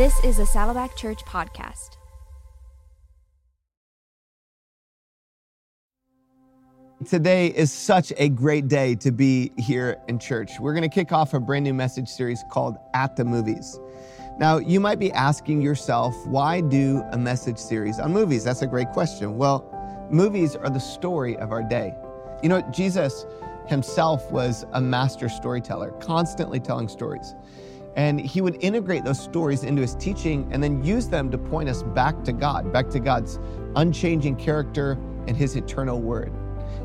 This is a Saddleback Church podcast. Today is such a great day to be here in church. We're going to kick off a brand new message series called At the Movies. Now, you might be asking yourself, why do a message series on movies? That's a great question. Well, movies are the story of our day. You know, Jesus himself was a master storyteller, constantly telling stories. And he would integrate those stories into his teaching and then use them to point us back to God, back to God's unchanging character and his eternal word.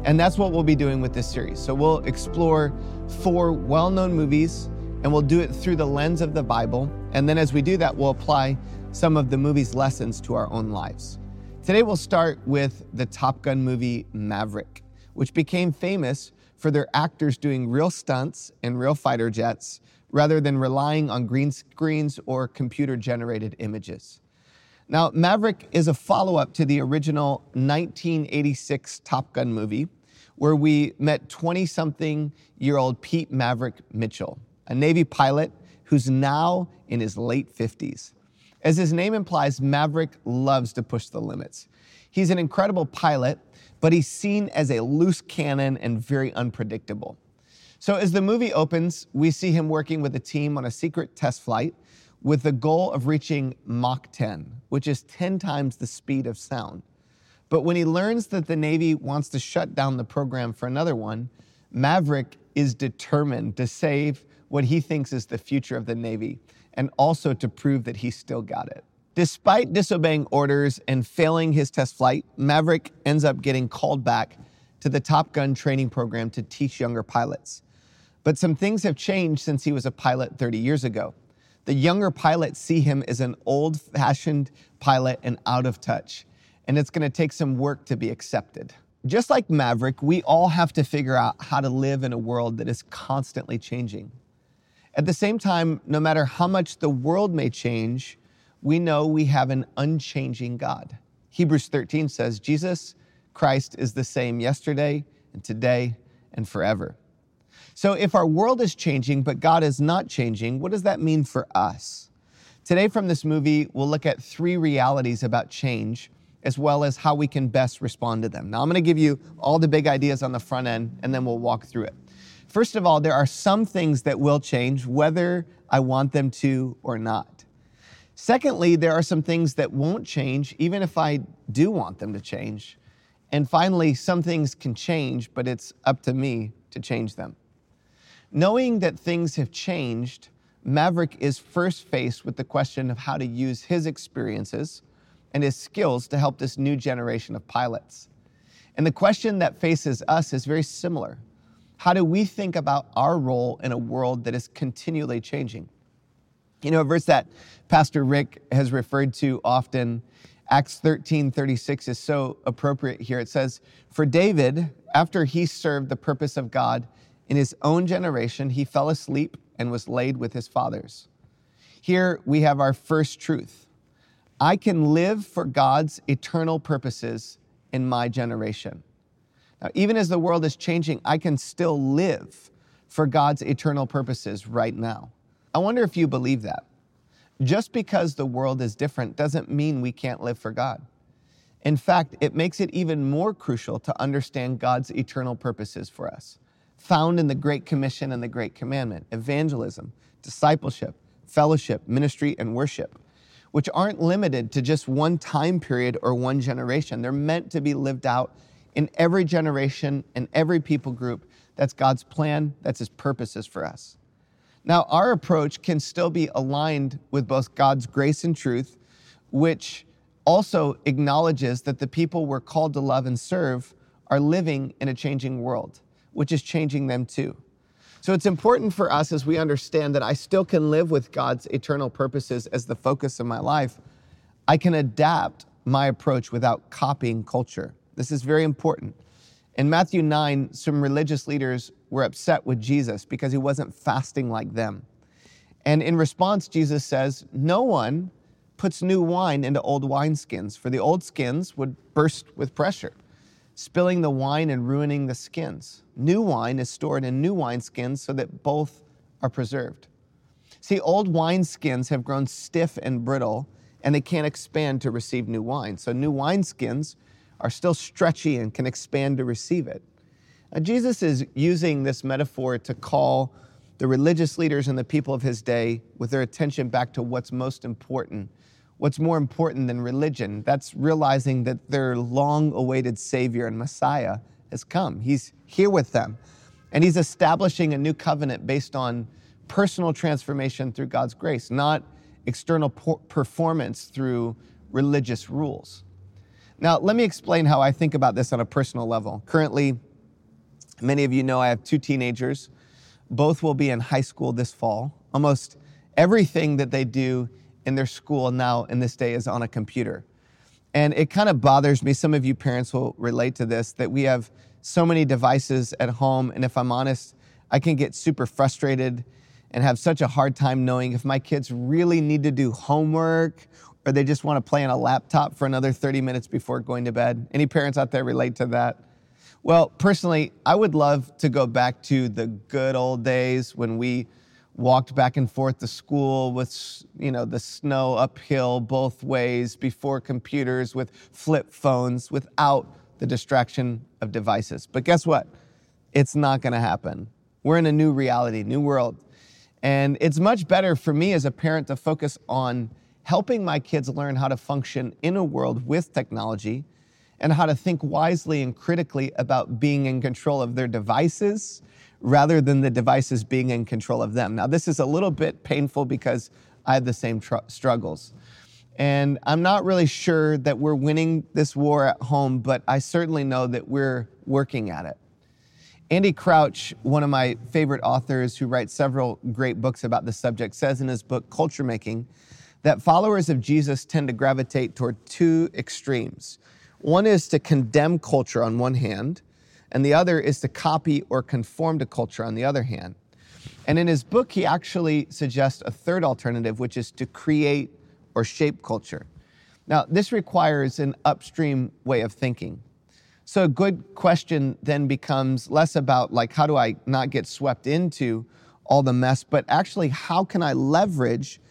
And that's what we'll be doing with this series. So we'll explore four well known movies and we'll do it through the lens of the Bible. And then as we do that, we'll apply some of the movie's lessons to our own lives. Today we'll start with the Top Gun movie Maverick, which became famous for their actors doing real stunts in real fighter jets rather than relying on green screens or computer generated images. Now, Maverick is a follow up to the original 1986 Top Gun movie, where we met 20 something year old Pete Maverick Mitchell, a Navy pilot who's now in his late 50s. As his name implies, Maverick loves to push the limits. He's an incredible pilot, but he's seen as a loose cannon and very unpredictable. So, as the movie opens, we see him working with a team on a secret test flight with the goal of reaching Mach 10, which is 10 times the speed of sound. But when he learns that the Navy wants to shut down the program for another one, Maverick is determined to save what he thinks is the future of the Navy and also to prove that he still got it. Despite disobeying orders and failing his test flight, Maverick ends up getting called back to the Top Gun training program to teach younger pilots. But some things have changed since he was a pilot 30 years ago. The younger pilots see him as an old fashioned pilot and out of touch, and it's gonna take some work to be accepted. Just like Maverick, we all have to figure out how to live in a world that is constantly changing. At the same time, no matter how much the world may change, we know we have an unchanging God. Hebrews 13 says, Jesus Christ is the same yesterday and today and forever. So, if our world is changing, but God is not changing, what does that mean for us? Today, from this movie, we'll look at three realities about change, as well as how we can best respond to them. Now, I'm going to give you all the big ideas on the front end, and then we'll walk through it. First of all, there are some things that will change, whether I want them to or not. Secondly, there are some things that won't change, even if I do want them to change. And finally, some things can change, but it's up to me to change them. Knowing that things have changed, Maverick is first faced with the question of how to use his experiences and his skills to help this new generation of pilots. And the question that faces us is very similar. How do we think about our role in a world that is continually changing? You know, a verse that Pastor Rick has referred to often, Acts 13 36, is so appropriate here. It says, For David, after he served the purpose of God, in his own generation, he fell asleep and was laid with his fathers. Here we have our first truth I can live for God's eternal purposes in my generation. Now, even as the world is changing, I can still live for God's eternal purposes right now. I wonder if you believe that. Just because the world is different doesn't mean we can't live for God. In fact, it makes it even more crucial to understand God's eternal purposes for us found in the Great Commission and the Great Commandment evangelism, discipleship, fellowship, ministry, and worship, which aren't limited to just one time period or one generation. They're meant to be lived out in every generation and every people group. That's God's plan, that's His purposes for us. Now, our approach can still be aligned with both God's grace and truth, which also acknowledges that the people we're called to love and serve are living in a changing world which is changing them too. So it's important for us as we understand that I still can live with God's eternal purposes as the focus of my life. I can adapt my approach without copying culture. This is very important. In Matthew 9, some religious leaders were upset with Jesus because he wasn't fasting like them. And in response, Jesus says, No one puts new wine into old wineskins, for the old skins would burst with pressure spilling the wine and ruining the skins. New wine is stored in new wineskins so that both are preserved. See, old wineskins have grown stiff and brittle, and they can't expand to receive new wine. So, new wineskins are still stretchy and can expand to receive it. Now, Jesus is using this metaphor to call the religious leaders and the people of his day with their attention back to what's most important. What's more important than religion? That's realizing that their long awaited Savior and Messiah has come. He's here with them. And he's establishing a new covenant based on personal transformation through God's grace, not external performance through religious rules. Now, let me explain how I think about this on a personal level. Currently, many of you know I have two teenagers. Both will be in high school this fall. Almost everything that they do in their school now in this day is on a computer. And it kind of bothers me. Some of you parents will relate to this that we have so many devices at home. And if I'm honest, I can get super frustrated and have such a hard time knowing if my kids really need to do homework or they just want to play on a laptop for another 30 minutes before going to bed. Any parents out there relate to that? Well, personally, I would love to go back to the good old days when we walked back and forth to school with you know the snow uphill both ways before computers with flip phones without the distraction of devices. But guess what? It's not going to happen. We're in a new reality, new world. And it's much better for me as a parent to focus on helping my kids learn how to function in a world with technology and how to think wisely and critically about being in control of their devices rather than the devices being in control of them. Now, this is a little bit painful because I have the same tr- struggles. And I'm not really sure that we're winning this war at home, but I certainly know that we're working at it. Andy Crouch, one of my favorite authors who writes several great books about the subject, says in his book, Culture Making, that followers of Jesus tend to gravitate toward two extremes. One is to condemn culture on one hand, and the other is to copy or conform to culture on the other hand. And in his book, he actually suggests a third alternative, which is to create or shape culture. Now, this requires an upstream way of thinking. So a good question then becomes less about like how do I not get swept into all the mess, but actually how can I leverage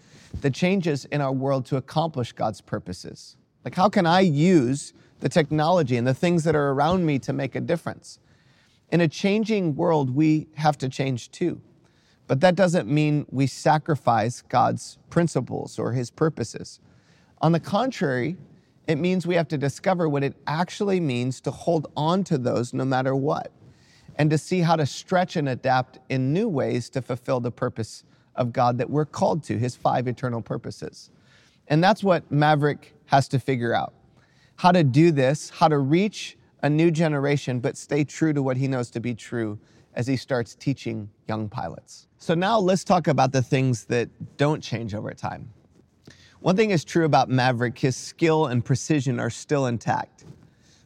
the changes in our world to accomplish God's purposes? Like how can I use the technology and the things that are around me to make a difference? In a changing world, we have to change too. But that doesn't mean we sacrifice God's principles or his purposes. On the contrary, it means we have to discover what it actually means to hold on to those no matter what, and to see how to stretch and adapt in new ways to fulfill the purpose of God that we're called to, his five eternal purposes. And that's what Maverick has to figure out how to do this, how to reach a new generation, but stay true to what he knows to be true as he starts teaching young pilots. So now let's talk about the things that don't change over time. One thing is true about Maverick his skill and precision are still intact.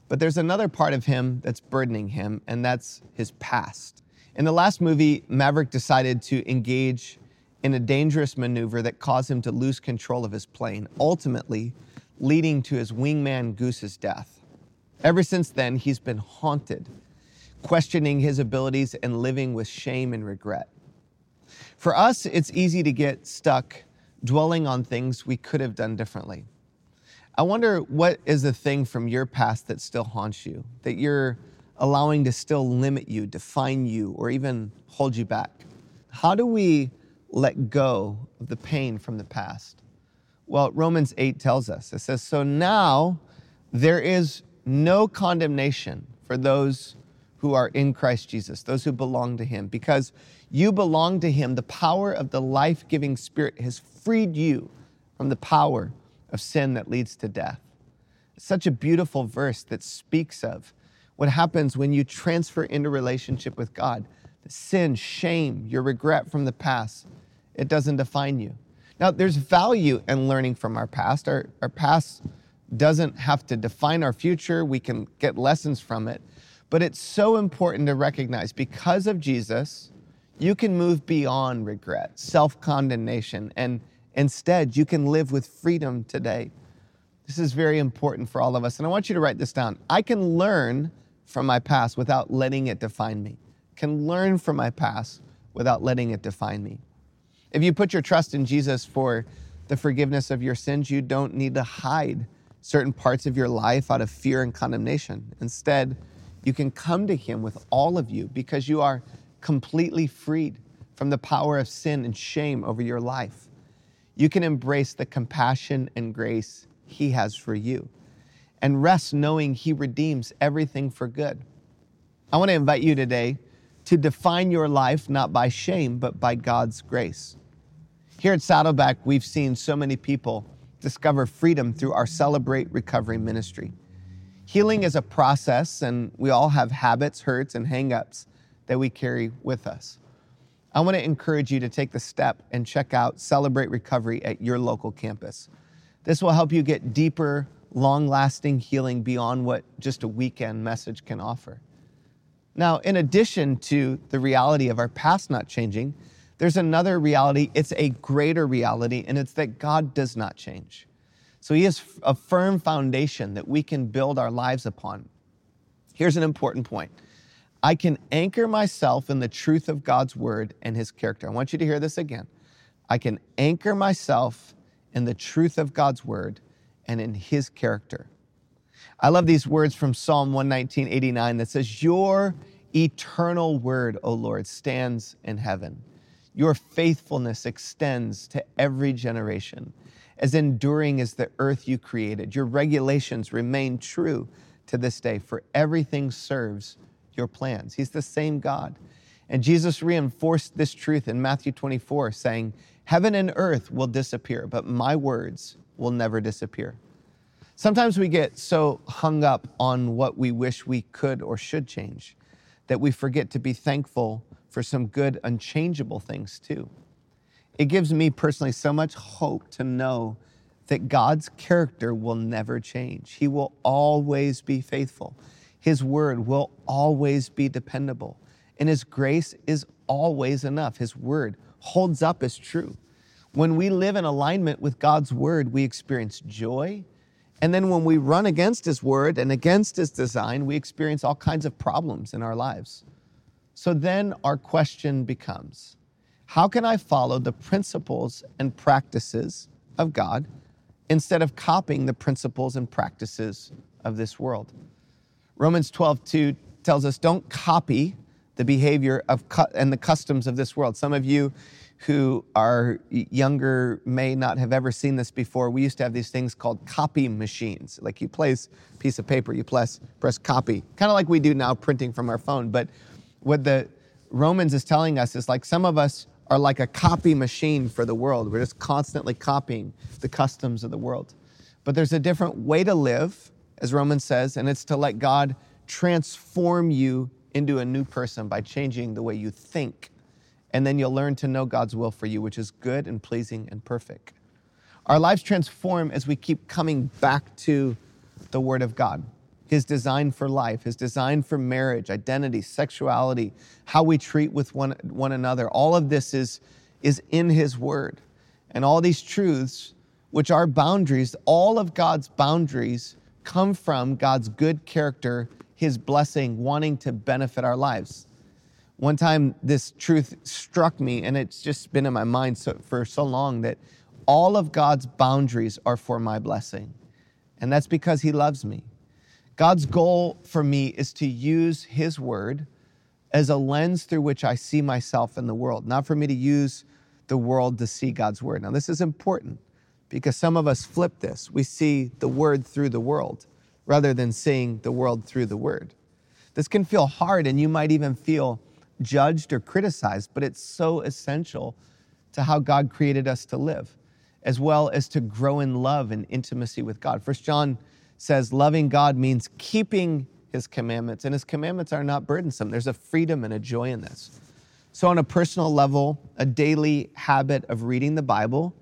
But there's another part of him that's burdening him, and that's his past. In the last movie, Maverick decided to engage in a dangerous maneuver that caused him to lose control of his plane, ultimately leading to his wingman Goose's death. Ever since then, he's been haunted, questioning his abilities and living with shame and regret. For us, it's easy to get stuck dwelling on things we could have done differently. I wonder what is the thing from your past that still haunts you, that you're allowing to still limit you, define you, or even hold you back? How do we let go of the pain from the past? Well, Romans 8 tells us it says, So now there is no condemnation for those who are in Christ Jesus, those who belong to Him, because you belong to Him. The power of the life giving Spirit has freed you from the power of sin that leads to death. Such a beautiful verse that speaks of what happens when you transfer into relationship with God. The sin, shame, your regret from the past, it doesn't define you. Now, there's value in learning from our past. Our, our past doesn't have to define our future. We can get lessons from it. But it's so important to recognize because of Jesus, you can move beyond regret, self condemnation, and instead you can live with freedom today. This is very important for all of us. And I want you to write this down. I can learn from my past without letting it define me. Can learn from my past without letting it define me. If you put your trust in Jesus for the forgiveness of your sins, you don't need to hide certain parts of your life out of fear and condemnation. Instead, you can come to Him with all of you because you are completely freed from the power of sin and shame over your life. You can embrace the compassion and grace He has for you and rest knowing He redeems everything for good. I want to invite you today to define your life not by shame, but by God's grace. Here at Saddleback, we've seen so many people discover freedom through our Celebrate Recovery ministry. Healing is a process, and we all have habits, hurts, and hangups that we carry with us. I want to encourage you to take the step and check out Celebrate Recovery at your local campus. This will help you get deeper, long lasting healing beyond what just a weekend message can offer. Now, in addition to the reality of our past not changing, there's another reality. It's a greater reality, and it's that God does not change. So He is a firm foundation that we can build our lives upon. Here's an important point I can anchor myself in the truth of God's word and His character. I want you to hear this again. I can anchor myself in the truth of God's word and in His character. I love these words from Psalm 119, 89 that says, Your eternal word, O Lord, stands in heaven. Your faithfulness extends to every generation. As enduring as the earth you created, your regulations remain true to this day, for everything serves your plans. He's the same God. And Jesus reinforced this truth in Matthew 24, saying, Heaven and earth will disappear, but my words will never disappear. Sometimes we get so hung up on what we wish we could or should change that we forget to be thankful for some good, unchangeable things too. It gives me personally so much hope to know that God's character will never change. He will always be faithful. His word will always be dependable. And His grace is always enough. His word holds up as true. When we live in alignment with God's word, we experience joy. And then when we run against His word and against His design, we experience all kinds of problems in our lives. So then our question becomes how can I follow the principles and practices of God instead of copying the principles and practices of this world? Romans 12, 2 tells us don't copy the behavior of cu- and the customs of this world. Some of you who are younger may not have ever seen this before. We used to have these things called copy machines. Like you place a piece of paper, you press, press copy, kind of like we do now printing from our phone. But what the Romans is telling us is like some of us are like a copy machine for the world. We're just constantly copying the customs of the world. But there's a different way to live, as Romans says, and it's to let God transform you into a new person by changing the way you think. And then you'll learn to know God's will for you, which is good and pleasing and perfect. Our lives transform as we keep coming back to the Word of God his design for life, his design for marriage, identity, sexuality, how we treat with one, one another. All of this is, is in his word. And all these truths, which are boundaries, all of God's boundaries come from God's good character, his blessing, wanting to benefit our lives. One time, this truth struck me, and it's just been in my mind so, for so long that all of God's boundaries are for my blessing. And that's because he loves me. God's goal for me is to use His word as a lens through which I see myself in the world, not for me to use the world to see God's word. Now, this is important because some of us flip this. We see the word through the world rather than seeing the world through the word. This can feel hard and you might even feel judged or criticized, but it's so essential to how God created us to live, as well as to grow in love and intimacy with God. First John says loving God means keeping his commandments, and his commandments are not burdensome. There's a freedom and a joy in this. So, on a personal level, a daily habit of reading the Bible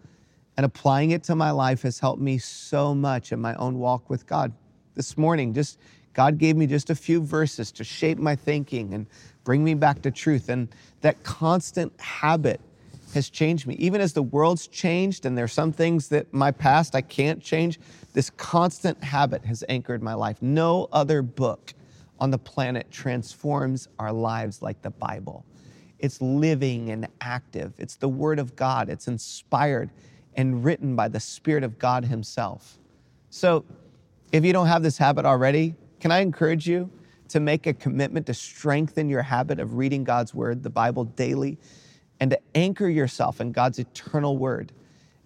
and applying it to my life has helped me so much in my own walk with God. This morning, just God gave me just a few verses to shape my thinking and bring me back to truth. And that constant habit has changed me. Even as the world's changed, and there's some things that my past I can't change, this constant habit has anchored my life. No other book on the planet transforms our lives like the Bible. It's living and active. It's the Word of God. It's inspired and written by the Spirit of God Himself. So, if you don't have this habit already, can I encourage you to make a commitment to strengthen your habit of reading God's Word, the Bible, daily, and to anchor yourself in God's eternal Word?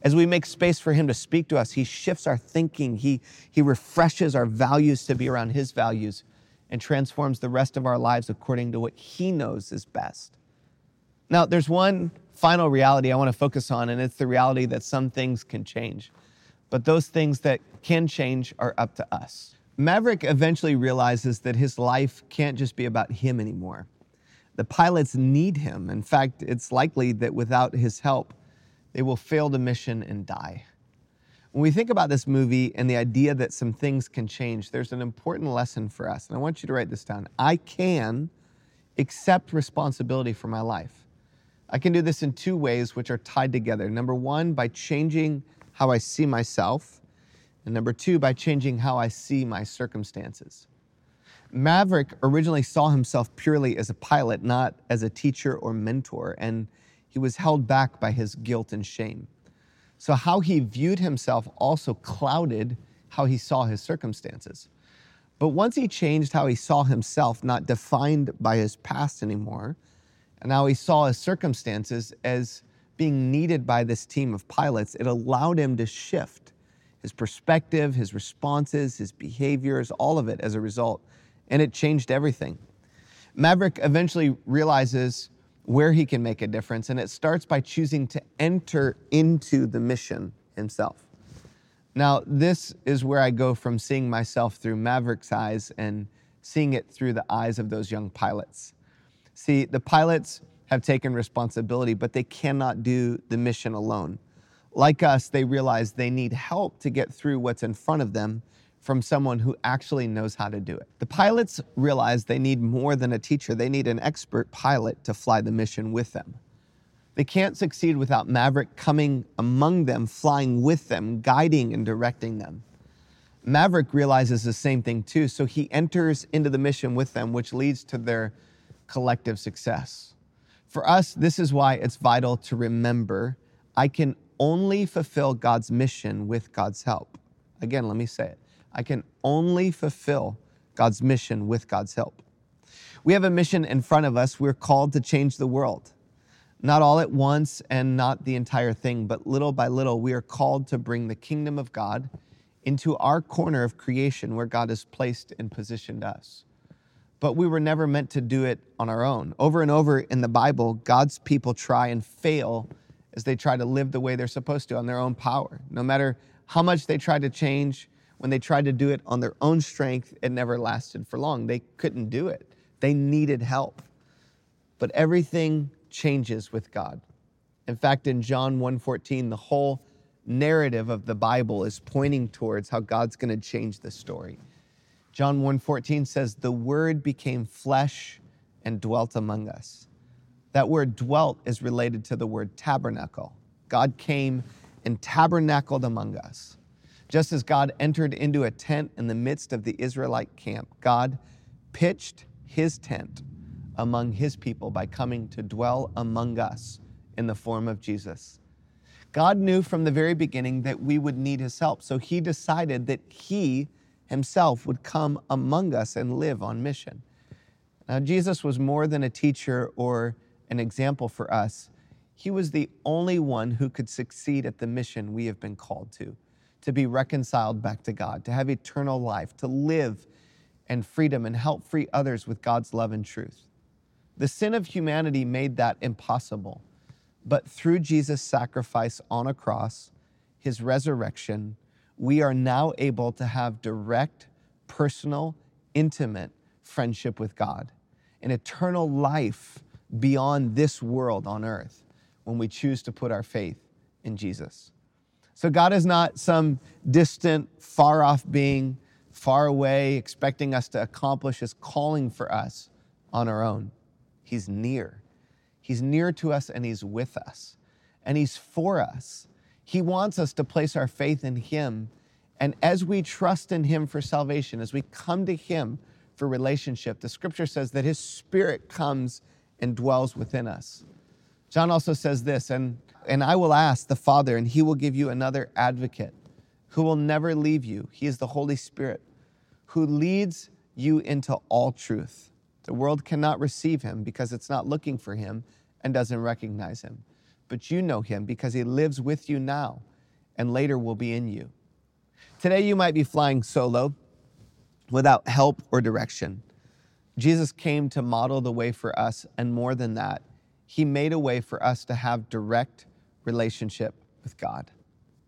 As we make space for Him to speak to us, He shifts our thinking, He, he refreshes our values to be around His values, and transforms the rest of our lives according to what He knows is best. Now, there's one final reality I want to focus on, and it's the reality that some things can change. But those things that can change are up to us. Maverick eventually realizes that his life can't just be about him anymore. The pilots need him. In fact, it's likely that without his help, they will fail the mission and die. When we think about this movie and the idea that some things can change, there's an important lesson for us. And I want you to write this down. I can accept responsibility for my life. I can do this in two ways, which are tied together. Number one, by changing how I see myself. And number two, by changing how I see my circumstances. Maverick originally saw himself purely as a pilot, not as a teacher or mentor, and he was held back by his guilt and shame. So, how he viewed himself also clouded how he saw his circumstances. But once he changed how he saw himself, not defined by his past anymore, and now he saw his circumstances as being needed by this team of pilots, it allowed him to shift his perspective, his responses, his behaviors, all of it as a result. And it changed everything. Maverick eventually realizes where he can make a difference, and it starts by choosing to enter into the mission himself. Now, this is where I go from seeing myself through Maverick's eyes and seeing it through the eyes of those young pilots. See, the pilots have taken responsibility, but they cannot do the mission alone. Like us, they realize they need help to get through what's in front of them from someone who actually knows how to do it. The pilots realize they need more than a teacher, they need an expert pilot to fly the mission with them. They can't succeed without Maverick coming among them, flying with them, guiding and directing them. Maverick realizes the same thing too, so he enters into the mission with them, which leads to their collective success. For us, this is why it's vital to remember I can only fulfill God's mission with God's help. Again, let me say it. I can only fulfill God's mission with God's help. We have a mission in front of us. We're called to change the world. Not all at once and not the entire thing, but little by little, we are called to bring the kingdom of God into our corner of creation where God has placed and positioned us but we were never meant to do it on our own. Over and over in the Bible, God's people try and fail as they try to live the way they're supposed to on their own power. No matter how much they tried to change, when they tried to do it on their own strength, it never lasted for long. They couldn't do it. They needed help. But everything changes with God. In fact, in John 1:14, the whole narrative of the Bible is pointing towards how God's going to change the story. John 1:14 says the word became flesh and dwelt among us. That word dwelt is related to the word tabernacle. God came and tabernacled among us. Just as God entered into a tent in the midst of the Israelite camp, God pitched his tent among his people by coming to dwell among us in the form of Jesus. God knew from the very beginning that we would need his help, so he decided that he himself would come among us and live on mission. Now, Jesus was more than a teacher or an example for us. He was the only one who could succeed at the mission we have been called to to be reconciled back to God, to have eternal life, to live and freedom and help free others with God's love and truth. The sin of humanity made that impossible. But through Jesus' sacrifice on a cross, his resurrection, we are now able to have direct, personal, intimate friendship with God, an eternal life beyond this world on earth when we choose to put our faith in Jesus. So, God is not some distant, far off being, far away, expecting us to accomplish His calling for us on our own. He's near. He's near to us and He's with us, and He's for us. He wants us to place our faith in Him. And as we trust in Him for salvation, as we come to Him for relationship, the scripture says that His Spirit comes and dwells within us. John also says this, and, and I will ask the Father, and he will give you another advocate who will never leave you. He is the Holy Spirit who leads you into all truth. The world cannot receive him because it's not looking for him and doesn't recognize him. But you know him because he lives with you now and later will be in you. Today, you might be flying solo without help or direction. Jesus came to model the way for us, and more than that, he made a way for us to have direct relationship with God.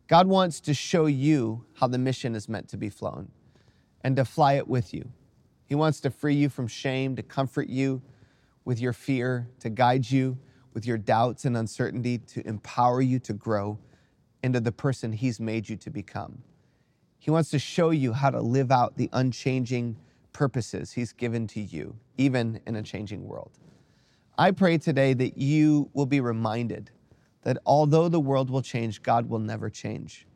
God wants to show you how the mission is meant to be flown and to fly it with you. He wants to free you from shame, to comfort you with your fear, to guide you with your doubts and uncertainty, to empower you to grow into the person He's made you to become. He wants to show you how to live out the unchanging purposes He's given to you, even in a changing world. I pray today that you will be reminded that although the world will change, God will never change.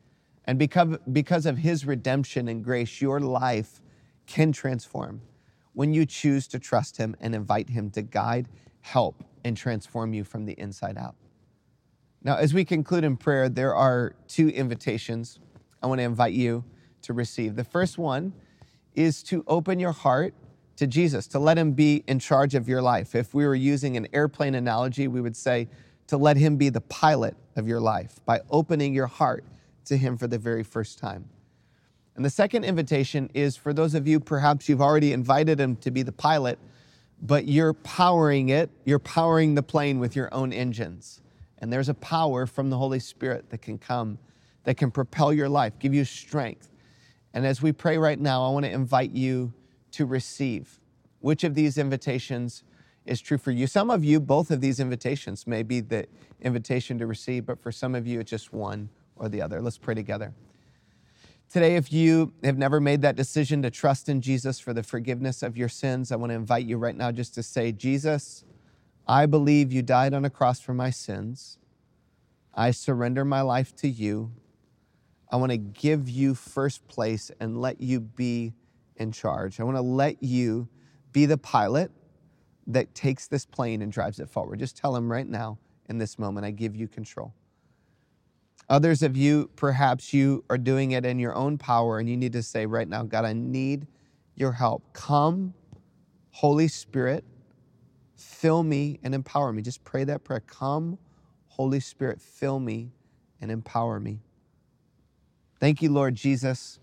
And because, because of His redemption and grace, your life can transform when you choose to trust Him and invite Him to guide, help, and transform you from the inside out. Now, as we conclude in prayer, there are two invitations I want to invite you to receive. The first one is to open your heart to Jesus, to let Him be in charge of your life. If we were using an airplane analogy, we would say to let Him be the pilot of your life by opening your heart to Him for the very first time. And the second invitation is for those of you, perhaps you've already invited Him to be the pilot, but you're powering it, you're powering the plane with your own engines. And there's a power from the Holy Spirit that can come, that can propel your life, give you strength. And as we pray right now, I want to invite you to receive. Which of these invitations is true for you? Some of you, both of these invitations may be the invitation to receive, but for some of you, it's just one or the other. Let's pray together. Today, if you have never made that decision to trust in Jesus for the forgiveness of your sins, I want to invite you right now just to say, Jesus, I believe you died on a cross for my sins. I surrender my life to you. I want to give you first place and let you be in charge. I want to let you be the pilot that takes this plane and drives it forward. Just tell him right now in this moment, I give you control. Others of you, perhaps you are doing it in your own power and you need to say right now, God, I need your help. Come, Holy Spirit, fill me and empower me. Just pray that prayer. Come, Holy Spirit, fill me and empower me. Thank you, Lord Jesus,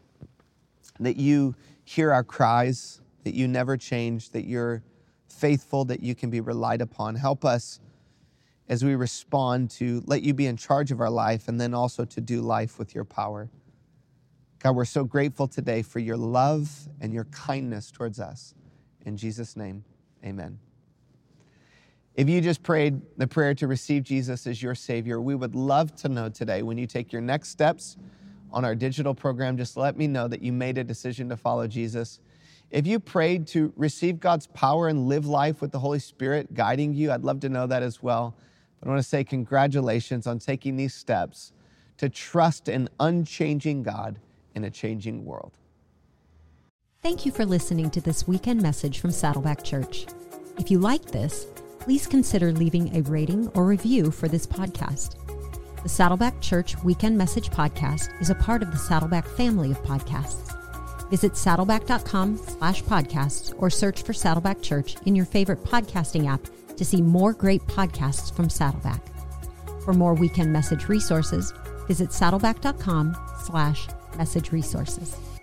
that you hear our cries, that you never change, that you're faithful, that you can be relied upon. Help us as we respond to let you be in charge of our life and then also to do life with your power. God, we're so grateful today for your love and your kindness towards us. In Jesus' name, amen. If you just prayed the prayer to receive Jesus as your Savior, we would love to know today when you take your next steps on our digital program, just let me know that you made a decision to follow Jesus. If you prayed to receive God's power and live life with the Holy Spirit guiding you, I'd love to know that as well. But I want to say congratulations on taking these steps to trust an unchanging God in a changing world. Thank you for listening to this weekend message from Saddleback Church. If you like this, please consider leaving a rating or review for this podcast. The Saddleback Church Weekend Message Podcast is a part of the Saddleback family of podcasts. Visit saddleback.com slash podcasts or search for Saddleback Church in your favorite podcasting app to see more great podcasts from Saddleback. For more weekend message resources, visit saddleback.com slash message resources.